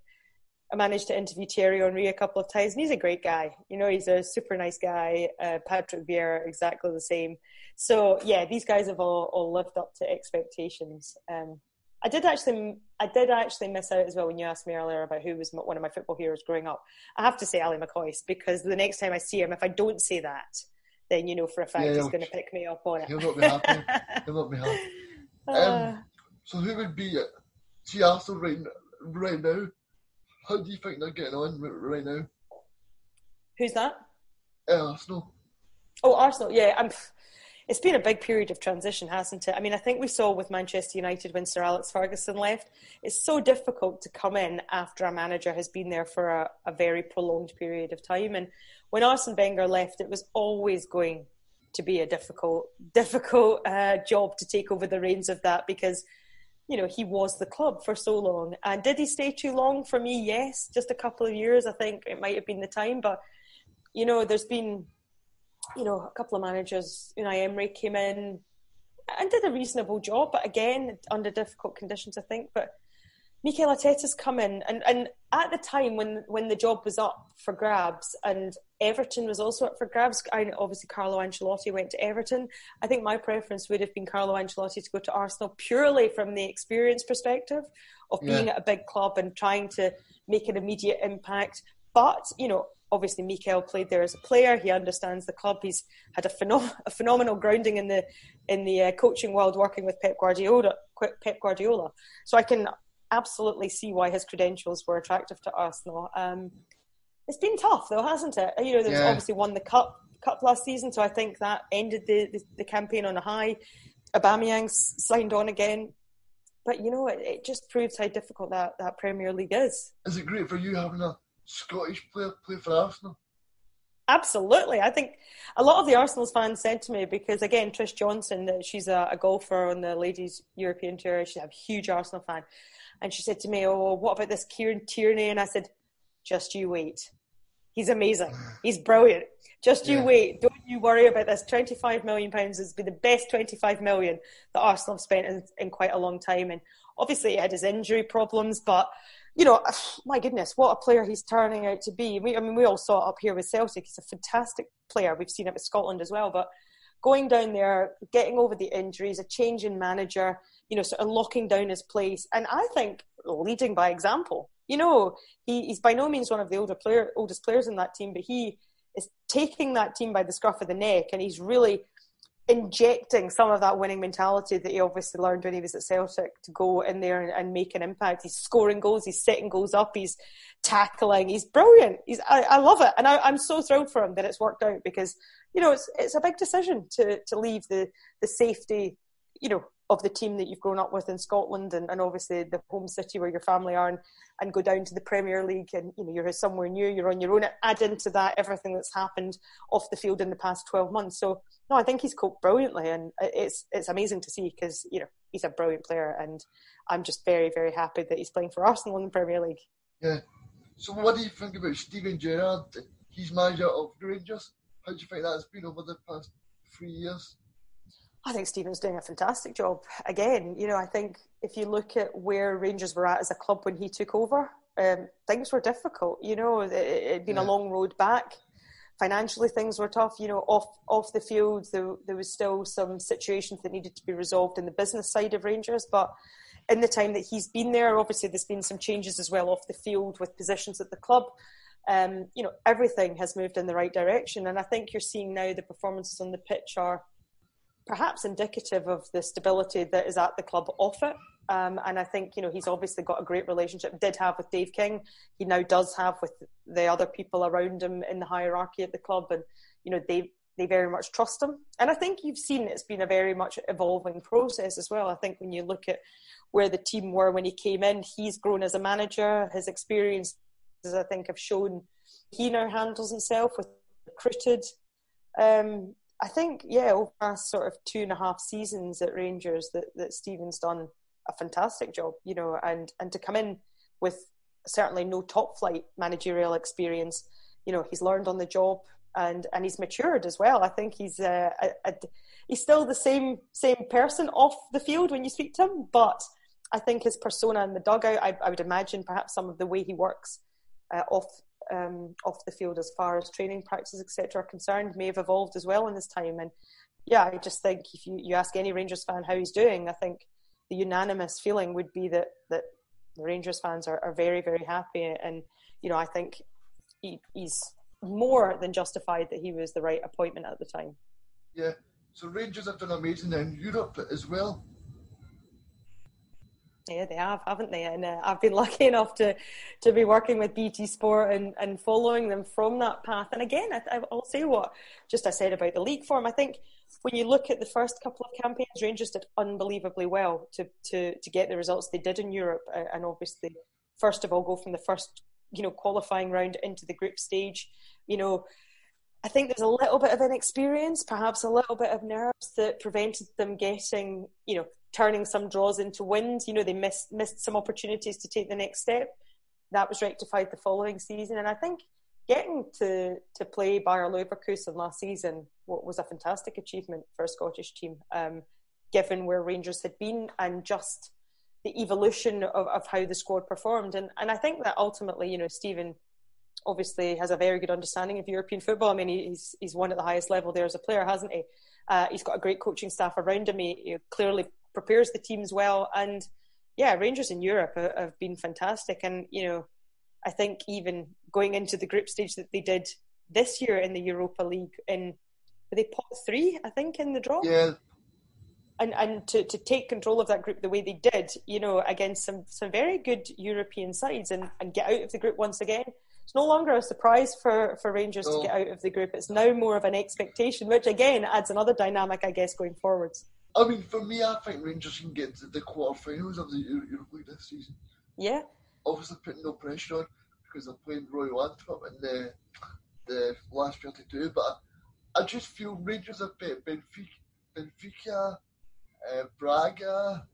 I managed to interview Thierry Henry a couple of times, and he's a great guy. You know, he's a super nice guy. Uh, Patrick Vieira, exactly the same. So yeah, these guys have all, all lived up to expectations. Um, I did actually, I did actually miss out as well when you asked me earlier about who was one of my football heroes growing up. I have to say Ally McCoist because the next time I see him, if I don't say that, then you know for a fact yeah, he's going to pick me up on it. He'll not be happy. he'll not be happy. Um, uh, so who would be? See Arsenal right right now how do you think they're getting on right now? Who's that? Uh, Arsenal. Oh, Arsenal. Yeah, I'm. It's been a big period of transition, hasn't it? I mean, I think we saw with Manchester United when Sir Alex Ferguson left. It's so difficult to come in after a manager has been there for a, a very prolonged period of time. And when Arsene Wenger left, it was always going to be a difficult, difficult uh, job to take over the reins of that because you know, he was the club for so long. And did he stay too long for me? Yes, just a couple of years. I think it might have been the time. But, you know, there's been, you know, a couple of managers. You know, Emery came in and did a reasonable job, but again, under difficult conditions, I think. But Mikel Arteta's come in, and, and at the time when, when the job was up for grabs, and Everton was also up for grabs. I obviously Carlo Ancelotti went to Everton. I think my preference would have been Carlo Ancelotti to go to Arsenal purely from the experience perspective of being yeah. at a big club and trying to make an immediate impact. But you know, obviously Mikel played there as a player. He understands the club. He's had a, phenom- a phenomenal grounding in the in the uh, coaching world, working with Pep Guardiola. Pep Guardiola. So I can absolutely see why his credentials were attractive to Arsenal. Um, it's been tough though, hasn't it? You know, they've yeah. obviously won the cup cup last season, so I think that ended the, the, the campaign on a high. Aubameyang signed on again, but you know, it, it, just proves how difficult that, that Premier League is. Is it great for you having a Scottish player play for Arsenal? Absolutely. I think a lot of the Arsenal fans said to me because again, Trish Johnson, she's a, a golfer on the ladies European tour. She's a huge Arsenal fan, and she said to me, "Oh, what about this Kieran Tierney?" And I said, "Just you wait." He's amazing. He's brilliant. Just you yeah. wait. Don't you worry about this. Twenty-five million pounds has been the best £25 million that Arsenal have spent in, in quite a long time. And obviously, he had his injury problems, but you know, my goodness, what a player he's turning out to be. We, I mean, we all saw it up here with Celtic. He's a fantastic player. We've seen it with Scotland as well. But going down there, getting over the injuries, a change in manager, you know, sort of locking down his place, and I think leading by example you know, he, he's by no means one of the older player, oldest players in that team, but he is taking that team by the scruff of the neck and he's really injecting some of that winning mentality that he obviously learned when he was at Celtic to go in there and, and make an impact. He's scoring goals, he's setting goals up, he's tackling, he's brilliant. He's I, I love it, and I, am so thrilled for him that it's worked out because you know it's it's a big decision to to leave the the safety, you know, of the team that you've grown up with in Scotland and, and obviously the home city where your family are and, and go down to the Premier League and you know you're somewhere new, you're on your own. Add into that everything that's happened off the field in the past 12 months. So no, I think he's coped brilliantly and it's it's amazing to see because you know he's a brilliant player and I'm just very very happy that he's playing for Arsenal in the Premier League. Yeah. So what do you think about Steven Gerrard? He's manager of the Rangers. How do you think that's been over the past three years? I think Steven's doing a fantastic job. Again, you know, I think if you look at where Rangers were at as a club when he took over, um, things were difficult. You know, it had been yeah. a long road back. Financially, things were tough. You know, off off the field, there, there was still some situations that needed to be resolved in the business side of Rangers. But in the time that he's been there, obviously there's been some changes as well off the field with positions at the club. Um, you know, everything has moved in the right direction, and I think you're seeing now the performances on the pitch are perhaps indicative of the stability that is at the club off it. Um, and I think you know he's obviously got a great relationship. Did have with Dave King. He now does have with the other people around him in the hierarchy at the club, and you know they they very much trust him. And I think you've seen it's been a very much evolving process as well. I think when you look at where the team were when he came in, he's grown as a manager. His experiences, I think, have shown he now handles himself with recruited. Um, I think, yeah, over the last sort of two and a half seasons at Rangers, that that Steven's done a fantastic job, you know, and and to come in with certainly no top flight managerial experience, you know, he's learned on the job and and he's matured as well. I think he's uh, a, a, he's still the same same person off the field when you speak to him, but I think his persona in the dugout, I, I would imagine perhaps some of the way he works uh, off um, off the field as far as training practices etc. are concerned may have evolved as well in this time. And yeah, I just think if you, you ask any Rangers fan how he's doing, I think the unanimous feeling would be that that the Rangers fans are, are very very happy, and you know I think he, he's more than justified that he was the right appointment at the time. Yeah, so Rangers have done amazing in Europe as well. Yeah, they have, haven't they? And uh, I've been lucky enough to to be working with BT Sport and, and following them from that path. And again, I, I'll say what just I said about the league form. I think when you look at the first couple of campaigns, Rangers did unbelievably well to to to get the results they did in Europe, and obviously, first of all, go from the first you know qualifying round into the group stage. You know, I think there's a little bit of inexperience, perhaps a little bit of nerves that prevented them getting you know turning some draws into wins. You know, they missed missed some opportunities to take the next step. That was rectified the following season, and I think getting to to play Bayer Leverkusen last season was a fantastic achievement for a Scottish team, um, given where Rangers had been and just the evolution of, of how the squad performed. And and I think that ultimately, you know, Steven obviously has a very good understanding of European football. I mean, he's he's won at the highest level there as a player, hasn't he? Uh, he's got a great coaching staff around him. He, he, clearly prepares the teams well, and yeah, Rangers in Europe have, have been fantastic. And you know, I think even going into the group stage that they did this year in the Europa League in they pot three, I think, in the draw. Yeah. And and to, to take control of that group the way they did, you know, against some, some very good European sides and, and get out of the group once again. It's no longer a surprise for, for Rangers no. to get out of the group. It's now more of an expectation, which again adds another dynamic, I guess, going forwards. I mean, for me, I think Rangers can get to the quarterfinals of the Europa League this season. Yeah. Obviously, putting no pressure on because they're playing Royal Antwerp in the the last 32, but I just feel Rangers have beat Benfica, Benfica uh, Braga,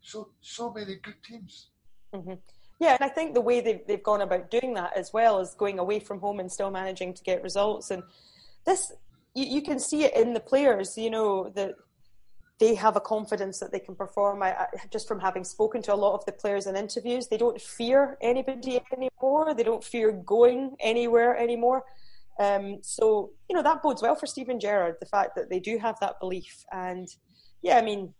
so so many good teams. Mm-hmm. Yeah, and I think the way they've, they've gone about doing that as well is going away from home and still managing to get results. And this, you, you can see it in the players, you know, that they have a confidence that they can perform. I, I, just from having spoken to a lot of the players in interviews, they don't fear anybody anymore. They don't fear going anywhere anymore. Um, so you know that bodes well for Steven Gerrard. The fact that they do have that belief, and yeah, I mean,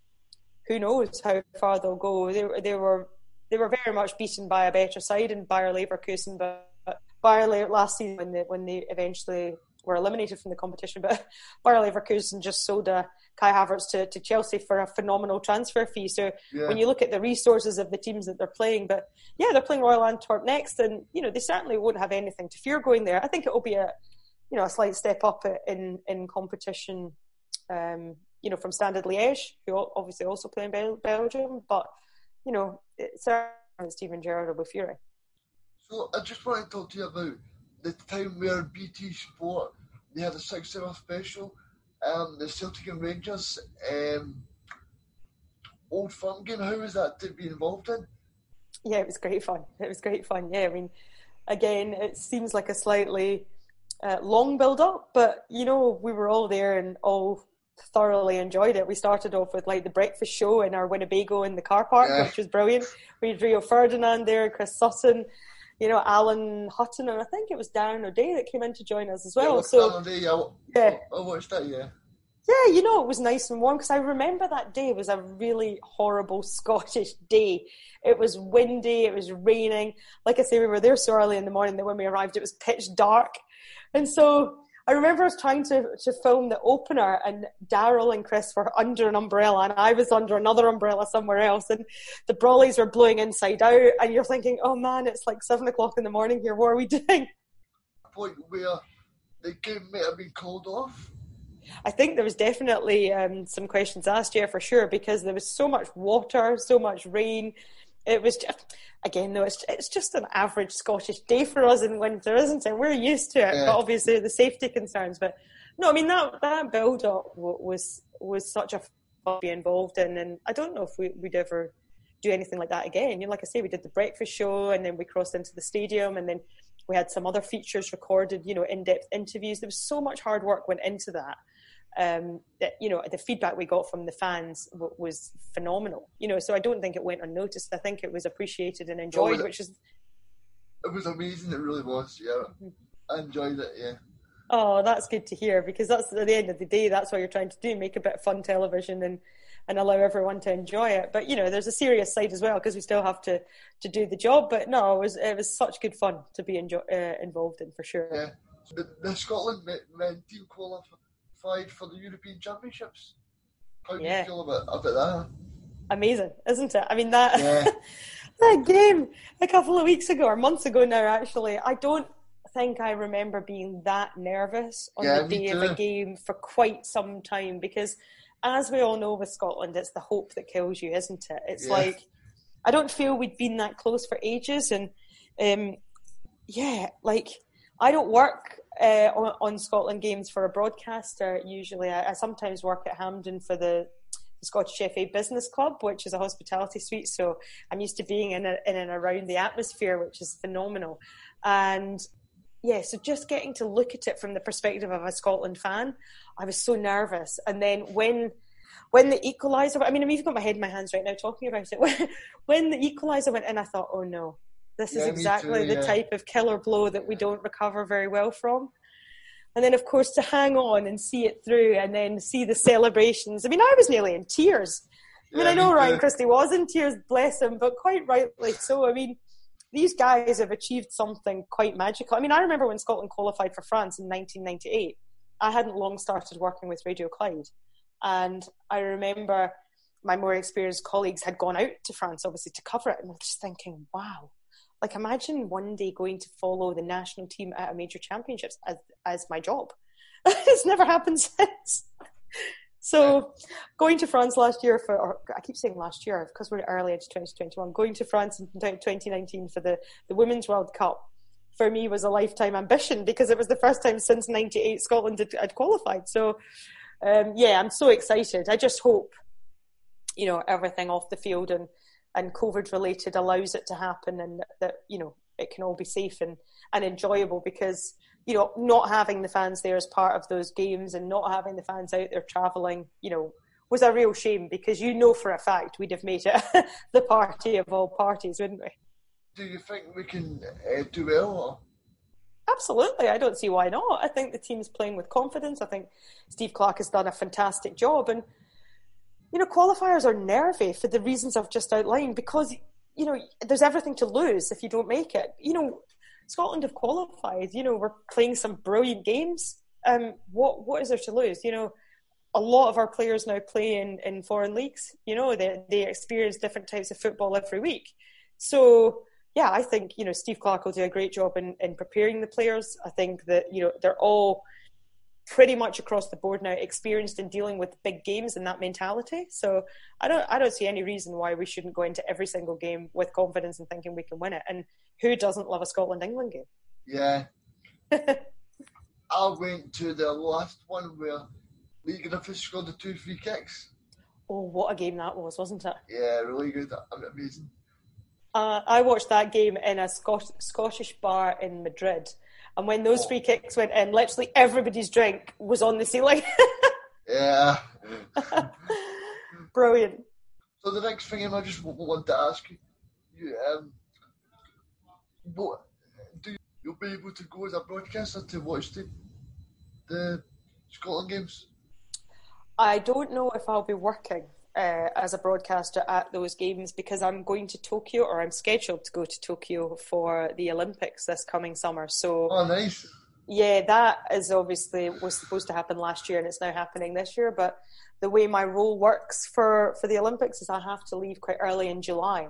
who knows how far they'll go? They, they were they were very much beaten by a better side in Bayer Leverkusen, but Bayer last season when they when they eventually were eliminated from the competition, but Bayer Leverkusen just sold a Kai Havertz to, to Chelsea for a phenomenal transfer fee. So yeah. when you look at the resources of the teams that they're playing, but yeah, they're playing Royal Antwerp next, and you know they certainly won't have anything to fear going there. I think it will be a you know a slight step up in in competition. Um, you know from Standard Liège, who obviously also play in Bel- Belgium, but you know certainly Steven Gerrard will be fearing. So I just want to talk to you about the time where BT Sport they had a six-hour special um, the Celtic and Rangers um, old firm game. How was that to be involved in? Yeah, it was great fun. It was great fun. Yeah, I mean, again, it seems like a slightly uh, long build up, but you know, we were all there and all thoroughly enjoyed it. We started off with like the breakfast show in our Winnebago in the car park, yeah. which was brilliant. We had Rio Ferdinand there, Chris Sutton, you know, Alan Hutton, and I think it was Darren O'Dea that came in to join us as well. Yeah, so I, yeah, I watched that. Yeah. Yeah, you know, it was nice and warm because I remember that day was a really horrible Scottish day. It was windy, it was raining. Like I say, we were there so early in the morning that when we arrived, it was pitch dark. And so I remember I was trying to, to film the opener, and Daryl and Chris were under an umbrella, and I was under another umbrella somewhere else, and the brollies were blowing inside out, and you're thinking, oh man, it's like seven o'clock in the morning here. What are we doing? Point where the game may have been called off. I think there was definitely um, some questions asked, yeah, for sure, because there was so much water, so much rain. It was just, again, though, it's, it's just an average Scottish day for us in winter, isn't it? We're used to it, yeah. but obviously the safety concerns. But no, I mean, that, that build up was, was such a fun to be involved in. And I don't know if we, would ever do anything like that again. You know, like I say, we did the breakfast show and then we crossed into the stadium and then we had some other features recorded, you know, in depth interviews. There was so much hard work went into that um, that you know the feedback we got from the fans w- was phenomenal. You know, so I don't think it went unnoticed. I think it was appreciated and enjoyed, oh, which is. It was amazing. It really was. Yeah, mm-hmm. I enjoyed it. Yeah. Oh, that's good to hear because that's at the end of the day, that's what you're trying to do: make a bit of fun television and and allow everyone to enjoy it. But you know, there's a serious side as well because we still have to to do the job. But no, it was it was such good fun to be enjoy, uh, involved in for sure. Yeah, the, the Scotland men team qualified qualified for the European Championships. How do yeah. you feel about, about that? Amazing, isn't it? I mean that yeah. that game a couple of weeks ago or months ago now. Actually, I don't think I remember being that nervous on yeah, the day of a game for quite some time because, as we all know with Scotland, it's the hope that kills you, isn't it? It's like I don't feel we'd been that close for ages, and um, yeah, like I don't work uh, on, on, Scotland games for a broadcaster. Usually, I, I, sometimes work at Hampden for the, Scottish FA Business Club, which is a hospitality suite. So I'm used to being in, a, in and around the atmosphere, which is phenomenal. And yeah, so just getting to look at it from the perspective of a Scotland fan, I was so nervous. And then when when the equaliser, I mean, I've even got my head in my hands right now talking about it. When, when the equaliser went in, I thought, oh no, this yeah, is exactly too, yeah. the type of killer blow that we don't recover very well from. And then, of course, to hang on and see it through and then see the celebrations. I mean, I was nearly in tears. I mean, yeah, I know Ryan Christie was in tears, bless him, but quite rightly so. I mean, these guys have achieved something quite magical. I mean, I remember when Scotland qualified for France in 1998. I hadn't long started working with Radio Clyde. And I remember my more experienced colleagues had gone out to France, obviously, to cover it. And I was just thinking, wow, like imagine one day going to follow the national team at a major championships as as my job. it's never happened since. So, going to France last year for, or I keep saying last year because we're early into 2021, going to France in 2019 for the, the Women's World Cup for me was a lifetime ambition because it was the first time since 98 Scotland had, had qualified. So, um, yeah, I'm so excited. I just hope, you know, everything off the field and and COVID related allows it to happen and that, you know, it can all be safe and, and enjoyable because, you know, not having the fans there as part of those games and not having the fans out there travelling, you know, was a real shame because you know for a fact we'd have made it the party of all parties, wouldn't we? Do you think we can uh, do well? Or? Absolutely, I don't see why not. I think the team's playing with confidence. I think Steve Clarke has done a fantastic job, and you know, qualifiers are nervy for the reasons I've just outlined because, you know, there's everything to lose if you don't make it. You know, Scotland have qualified, you know, we're playing some brilliant games. Um, what what is there to lose? You know, a lot of our players now play in, in foreign leagues. You know, they they experience different types of football every week. So yeah, I think, you know, Steve Clarke will do a great job in, in preparing the players. I think that, you know, they're all pretty much across the board now experienced in dealing with big games and that mentality. So I don't I don't see any reason why we shouldn't go into every single game with confidence and thinking we can win it. And who doesn't love a Scotland England game? Yeah. I went to the last one where Leigh Griffiths scored the two free kicks. Oh, what a game that was, wasn't it? Yeah, really good. Amazing. Uh, I watched that game in a Scot- Scottish bar in Madrid and when those free kicks went in, literally everybody's drink was on the ceiling. Yeah. Brilliant. So the next thing I just want to ask you, you um, what do you, you'll be able to go as a broadcaster to watch the the Scotland games? I don't know if I'll be working uh, as a broadcaster at those games because I'm going to Tokyo or I'm scheduled to go to Tokyo for the Olympics this coming summer. So, oh, nice. Yeah, that is obviously was supposed to happen last year and it's now happening this year. But the way my role works for for the Olympics is I have to leave quite early in July.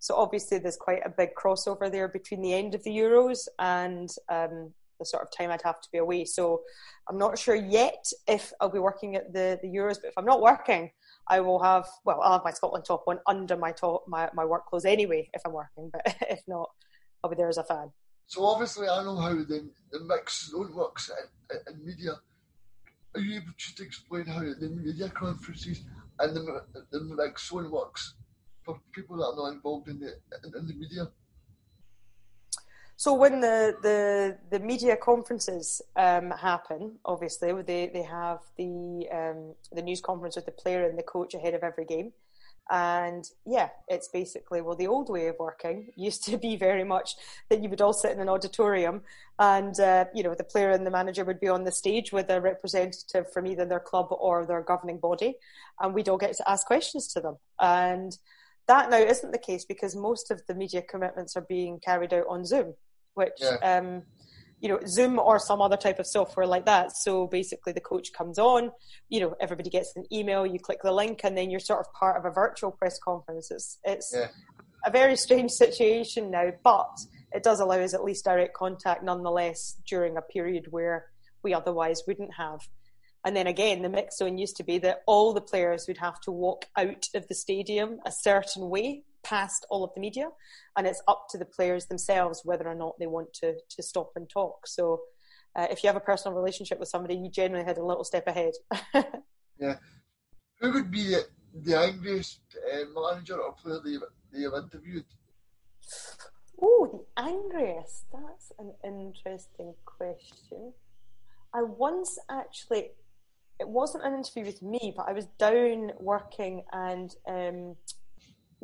So obviously there's quite a big crossover there between the end of the Euros and um, the sort of time I'd have to be away. So I'm not sure yet if I'll be working at the, the Euros, but if I'm not working, I will have well, I'll have my Scotland top one under my top my, my work clothes anyway if I'm working, but if not, I'll be there as a fan. So obviously I know how the, the mix works in, in media. Are you able to explain how the media conferences and the, the mix zone works for people that are not involved in the in the media? So when the the, the media conferences um, happen, obviously they, they have the um, the news conference with the player and the coach ahead of every game, and yeah, it's basically well the old way of working used to be very much that you would all sit in an auditorium, and uh, you know the player and the manager would be on the stage with a representative from either their club or their governing body, and we'd all get to ask questions to them and. That now isn't the case because most of the media commitments are being carried out on Zoom which yeah. um, you know Zoom or some other type of software like that. So basically, the coach comes on, you know, everybody gets an email, you click the link, and then you're sort of part of a virtual press conference. It's it's yeah. a very strange situation now, but it does allow us at least direct contact nonetheless during a period where we otherwise wouldn't have. And then again, the mix zone used to be that all the players would have to walk out of the stadium a certain way past all of the media, and it's up to the players themselves whether or not they want to to stop and talk. So, uh, if you have a personal relationship with somebody, you generally had a little step ahead. yeah, who would be the, angriest uh, manager or player they they have interviewed? Oh, the angriest. That's an interesting question. I once actually, it wasn't an interview with me, but I was down working and um,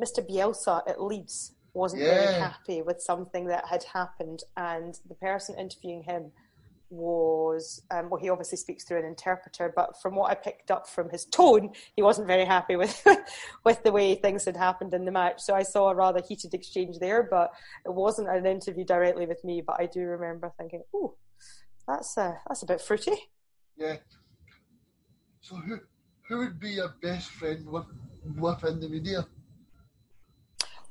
Mr. Bielsa at Leeds wasn't yeah. very happy with something that had happened, and the person interviewing him was um, well, he obviously speaks through an interpreter, but from what I picked up from his tone, he wasn't very happy with with the way things had happened in the match. So I saw a rather heated exchange there, but it wasn't an interview directly with me. But I do remember thinking, "Oh, that's a that's a bit fruity." Yeah. So who who would be your best friend with within the media?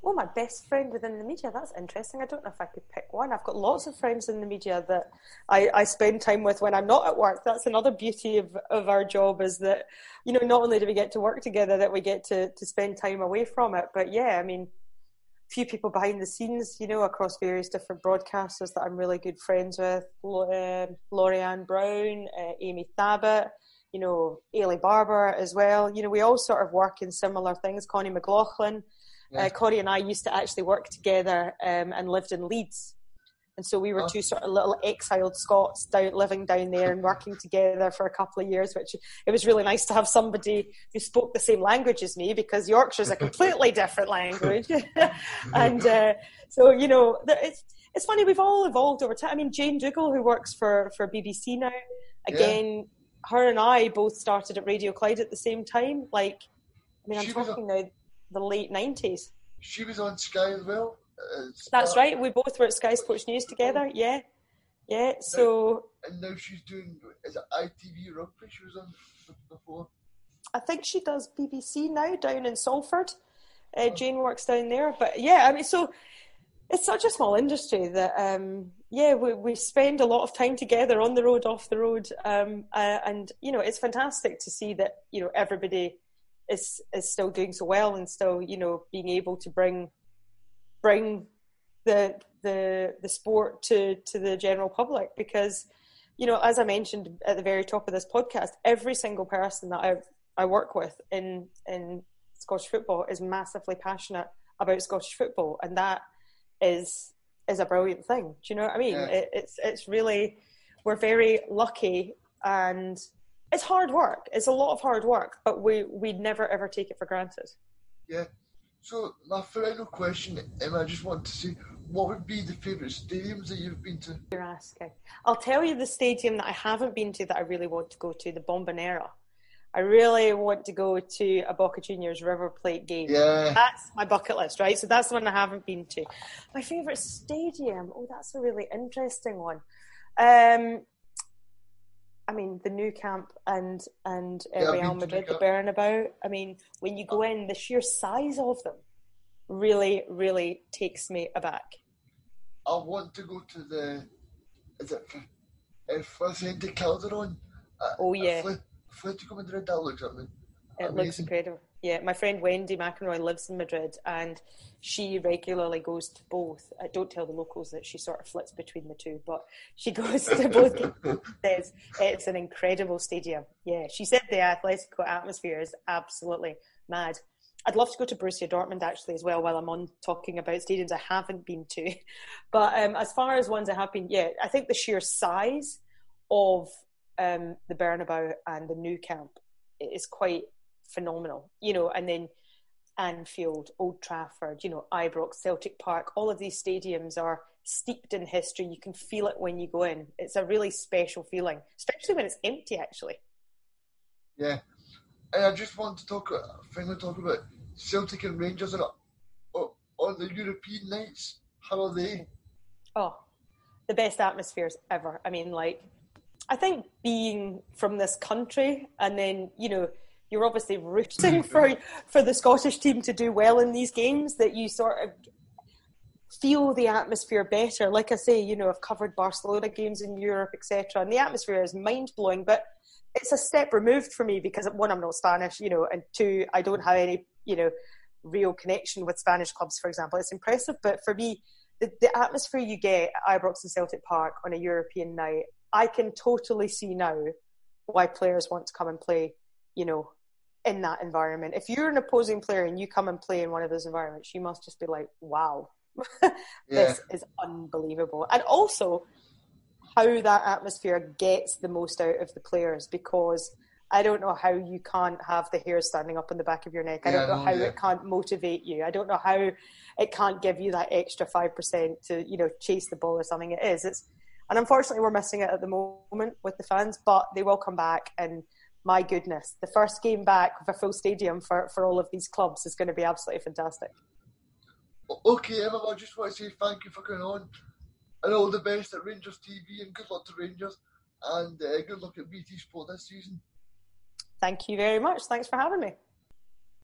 Oh, my best friend within the media. That's interesting. I don't know if I could pick one. I've got lots of friends in the media that I, I spend time with when I'm not at work. That's another beauty of, of our job is that, you know, not only do we get to work together, that we get to, to spend time away from it. But yeah, I mean, a few people behind the scenes, you know, across various different broadcasters that I'm really good friends with. Uh, Brown, uh, Amy Thabbitt, you know, Eilidh Barbour as well. You know, we all sort of work in similar things. Connie McLaughlin uh, Corey and I used to actually work together um, and lived in Leeds. And so we were oh. two sort of little exiled Scots down, living down there and working together for a couple of years, which it was really nice to have somebody who spoke the same language as me because Yorkshire is a completely different language. and uh, so, you know, it's, it's funny, we've all evolved over time. I mean, Jane Dougall, who works for, for BBC now, again, yeah. her and I both started at Radio Clyde at the same time. Like, I mean, I'm she talking now the late nineties. She was on Sky as well. Uh, That's right. We both were at Sky Sports News together. Yeah, yeah. So and now she's doing is it ITV Rugby? She was on before. I think she does BBC now down in Salford. Uh, oh. Jane works down there, but yeah, I mean, so it's such a small industry that um, yeah, we, we spend a lot of time together on the road, off the road, um, uh, and you know, it's fantastic to see that you know everybody is is still doing so well and still you know being able to bring bring the the the sport to to the general public because you know as I mentioned at the very top of this podcast every single person that I I work with in in Scottish football is massively passionate about Scottish football and that is is a brilliant thing do you know what I mean yeah. it, it's it's really we're very lucky and it's hard work. It's a lot of hard work, but we we never ever take it for granted. Yeah. So my final question, Emma, I just want to see what would be the favourite stadiums that you've been to? You're asking. I'll tell you the stadium that I haven't been to that I really want to go to, the Bombonera. I really want to go to a Boca Juniors River Plate game. Yeah. That's my bucket list, right? So that's the one I haven't been to. My favourite stadium? Oh, that's a really interesting one. Um, I mean, the Nou Camp and and uh, Yeah, Real Madrid, the Bernabeu. I mean, when you go in, the sheer size of them really, really takes me aback. I want to go to the, is it if I uh, Vicente Calderon? Uh, Oh, yeah. Atletico Madrid, that looks me. It looks incredible. Yeah, my friend Wendy McEnroy lives in Madrid and she regularly goes to both. I don't tell the locals that she sort of flits between the two, but she goes to both. games. it's an incredible stadium. Yeah, she said the Atletico atmosphere is absolutely mad. I'd love to go to Borussia Dortmund actually as well. While I'm on talking about stadiums I haven't been to, but um, as far as ones I have been, yeah, I think the sheer size of um, the Bernabeu and the Nou Camp is quite phenomenal. You know, and then Anfield, Old Trafford, you know, Ibrox, Celtic Park, all of these stadiums are steeped in history. You can feel it when you go in. It's a really special feeling, especially when it's empty. Actually, Yeah. I just want to talk, finally talk about Celtic and Rangers and, on the European nights. How are they? oh, the best atmospheres ever. I mean, like, I think being from this country and then you know you're obviously rooting for for the Scottish team to do well in these games that you sort of feel the atmosphere better. Like I say, you know, I've covered Barcelona games in Europe, etc., and the atmosphere is mind blowing. But it's a step removed for me because one, I'm not Spanish, you know, and two, I don't have any, you know, real connection with Spanish clubs, for example. It's impressive, but for me, the, the atmosphere you get at Ibrox and Celtic Park on a European night, I can totally see now why players want to come and play, you know, in that environment. If you're an opposing player and you come and play in one of those environments, you must just be like, wow, this is unbelievable. And also, how that atmosphere gets the most out of the players because I don't know how you can't have the hair standing up on the back of your neck. I Yeah, don't know no, how yeah. it can't motivate you. I don't know how it can't give you that extra five percent to you know chase the ball or something. It is. It's and unfortunately we're missing it at the moment with the fans, but they will come back. And my goodness, the first game back with a full stadium for for all of these clubs is going to be absolutely fantastic. Okay, Emma, I just want to say thank you for coming on and all the best at Rangers TV and good luck to Rangers and uh, good luck at BT Sport this season. Thank you very much. Thanks for having me.